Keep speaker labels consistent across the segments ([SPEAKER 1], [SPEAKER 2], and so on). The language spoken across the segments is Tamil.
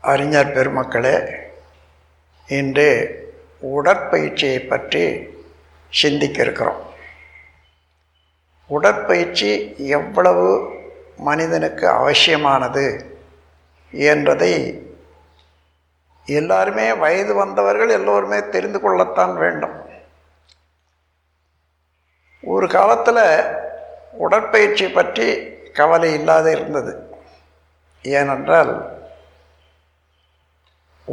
[SPEAKER 1] அறிஞர் பெருமக்களே இன்று உடற்பயிற்சியை பற்றி சிந்திக்க இருக்கிறோம் உடற்பயிற்சி எவ்வளவு மனிதனுக்கு அவசியமானது என்றதை எல்லாருமே வயது வந்தவர்கள் எல்லோருமே தெரிந்து கொள்ளத்தான் வேண்டும். ஒரு காலத்தில் உடற்பயிற்சி பற்றி கவலை இல்லாத இருந்தது. ஏனென்றால்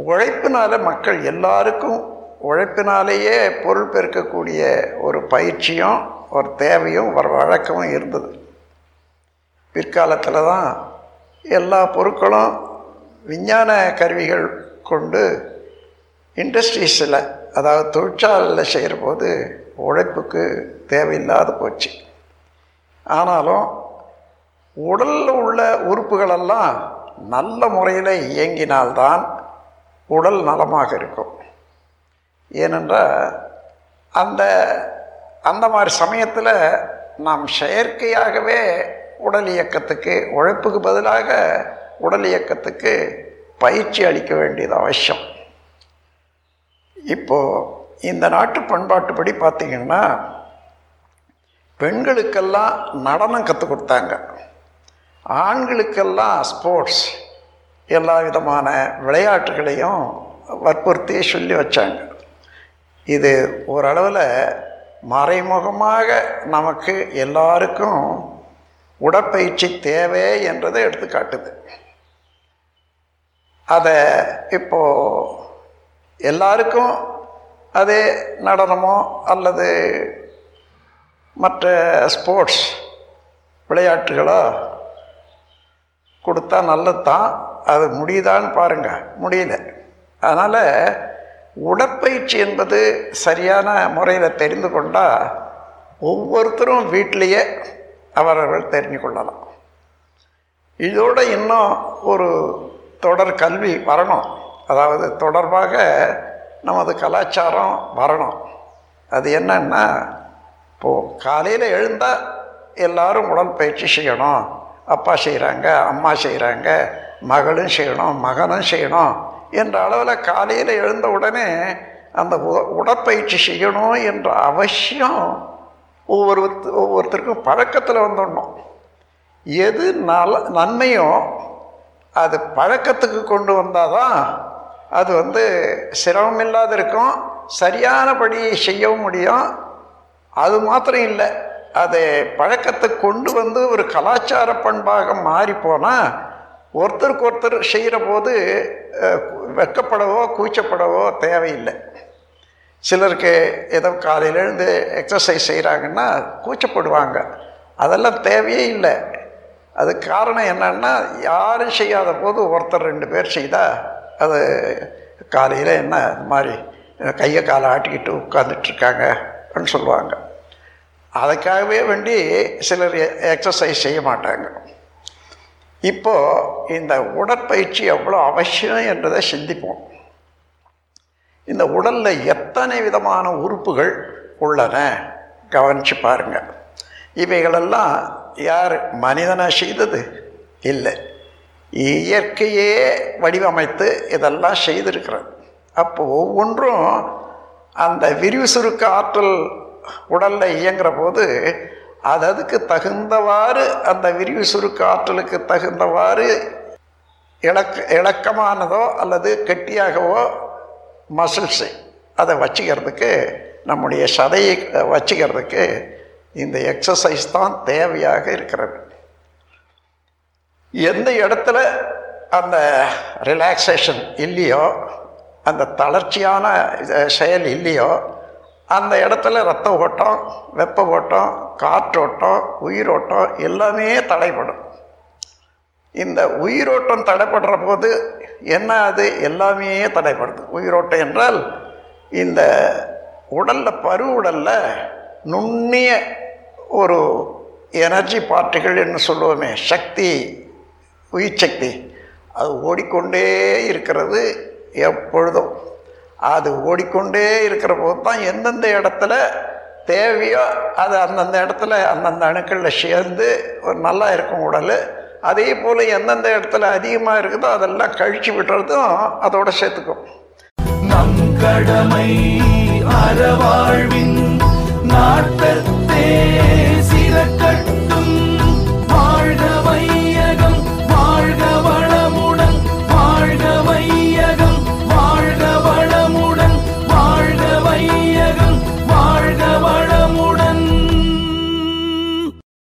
[SPEAKER 1] உழைப்பினால மக்கள் எல்லாருக்கும் உழைப்பினாலேயே பொருள் பெருக்கக்கூடிய ஒரு பயிற்சியும் ஒரு தேவையும் ஒரு வழக்கமும் இருந்தது. பிற்காலத்தில் தான் எல்லா பொருட்களும் விஞ்ஞான கருவிகள் கொண்டு இண்டஸ்ட்ரீஸில் அதாவது தொழிற்சாலையில் செய்கிற போது உழைப்புக்கு தேவையில்லாத போச்சு. ஆனாலும் உடலில் உள்ள உறுப்புகளெல்லாம் நல்ல முறையில் இயங்கினால்தான் உடல் நலமாக இருக்கும். ஏனென்றால் அந்த அந்த மாதிரி சமயத்தில் நாம் செயற்கையாகவே உடல் இயக்கத்துக்கு உழைப்புக்கு பதிலாக உடல் இயக்கத்துக்கு பயிற்சி அளிக்க வேண்டியது அவசியம். இப்போது இந்த நாட்டு பண்பாட்டுப்படி பார்த்திங்கன்னா பெண்களுக்கெல்லாம் நடனம் கற்றுக் கொடுத்தாங்க. ஆண்களுக்கெல்லாம் ஸ்போர்ட்ஸ் எல்லா விதமான விளையாட்டுகளையும் வற்புறுத்தி சொல்லி வச்சாங்க. இது ஓரளவில் மறைமுகமாக நமக்கு எல்லாருக்கும் உடற்பயிற்சி தேவை என்றதை எடுத்துக்காட்டுது. அதை இப்போது எல்லாருக்கும் அதே நடனமோ அல்லது மற்ற ஸ்போர்ட்ஸ் விளையாட்டுகளோ கொடுத்தா நல்லது தான் அது முடியுதான்னு பாருங்கள் முடியல. அதனால் உடற்பயிற்சி என்பது சரியான முறையில் தெரிந்து கொண்டால் ஒவ்வொருத்தரும் வீட்டிலையே அவரவர்கள் தெரிஞ்சு கொள்ளலாம். இதோடு இன்னும் ஒரு தொடர் கல்வி வரணும். அதாவது தொடர்பாக நமது கலாச்சாரம் வரணும். அது என்னன்னா இப்போது காலையில் எழுந்தால் எல்லோரும் உடற்பயிற்சி செய்யணும். அப்பா செய்கிறாங்க அம்மா செய்கிறாங்க மகளும் செய்யணும் மகனும் செய்யணும் என்ற அளவில் காலையில் எழுந்த உடனே அந்த உடற்பயிற்சி செய்யணும் என்ற அவசியம் ஒவ்வொரு ஒவ்வொருத்தருக்கும் பழக்கத்தில் வந்துடணும். எது நல நன்மையோ அது பழக்கத்துக்கு கொண்டு வந்தால் தான் அது வந்து சிரமம் இல்லாத இருக்கும் சரியானபடி செய்யவும் முடியும். அது மாத்திரம் இல்லை அதை பழக்கத்தை கொண்டு வந்து ஒரு கலாச்சார பண்பாக மாறி போனால் ஒருத்தருக்கு ஒருத்தர் செய்கிற போது வெக்கப்படவோ கூச்சப்படவோ தேவையில்லை. சிலருக்கு ஏதோ காலையில் எழுந்து எக்ஸசைஸ் செய்கிறாங்கன்னா கூச்சப்படுவாங்க. அதெல்லாம் தேவையே இல்லை. அது காரணம் என்னன்னா யாரும் செய்யாத போது ஒருத்தர் ரெண்டு பேர் செய்தால் அது காலையில் என்ன இந்த மாதிரி கையை காலை ஆட்டிக்கிட்டு உட்காந்துட்ருக்காங்க அப்படின்னு சொல்லுவாங்க. அதுக்காகவே வேண்டி சிலர் எக்ஸசைஸ் செய்ய மாட்டாங்க. இப்போது இந்த உடற்பயிற்சி எவ்வளோ அவசியம் என்றதை சிந்திப்போம். இந்த உடலில் எத்தனை விதமான உறுப்புகள் உள்ளன? கவனித்து பாருங்கள் இவைகளெல்லாம் யார் மனிதனை செய்தது? இல்லை. இயற்கையே வடிவமைத்து இதெல்லாம் செய்திருக்கிறது. அப்போ ஒவ்வொன்றும் அந்த விரிவு சுருக்க ஆற்றல் உடலில் இயங்குகிற போது அது அதுக்கு தகுந்தவாறு அந்த விரிவு சுருக்க ஆற்றலுக்கு தகுந்தவாறு இலக்க இலக்கமானதோ அல்லது கெட்டியாகவோ மசில்ஸு அதை வச்சுக்கிறதுக்கு நம்முடைய சதையை வச்சுக்கிறதுக்கு இந்த எக்ஸசைஸ் தான் தேவையாக இருக்கிறது. எந்த இடத்துல அந்த ரிலாக்ஸேஷன் இல்லையோ அந்த தளர்ச்சியான செயல் இல்லையோ அந்த இடத்துல ரத்த ஓட்டம் வெப்ப ஓட்டம் காற்றோட்டம் உயிரோட்டம் எல்லாமே தடைப்படும். இந்த உயிரோட்டம் தடைப்படுற போது என்ன அது? எல்லாமே தடைப்படுது. உயிரோட்டம் என்றால் இந்த உடலில் பரு உடலில் நுண்ணிய ஒரு எனர்ஜி பார்ட்டிகள் என்று சொல்லுவோமே சக்தி உயிர் சக்தி அது ஓடிக்கொண்டே இருக்கிறது எப்பொழுதும். அது ஓடிக்கொண்டே இருக்கிற போது தான் எந்தெந்த இடத்துல தேவையோ அது அந்தந்த இடத்துல அந்தந்த அணுக்களில் சேர்ந்து ஒரு நல்லா இருக்கும் உடல். அதே போல் எந்தெந்த இடத்துல அதிகமாக இருக்குதோ அதெல்லாம் கழிச்சு விடுறதும் அதோட சேர்த்துக்கும்.
[SPEAKER 2] நம் கடமை அறவாழ்வின் நாட்டத்தே சிறக்க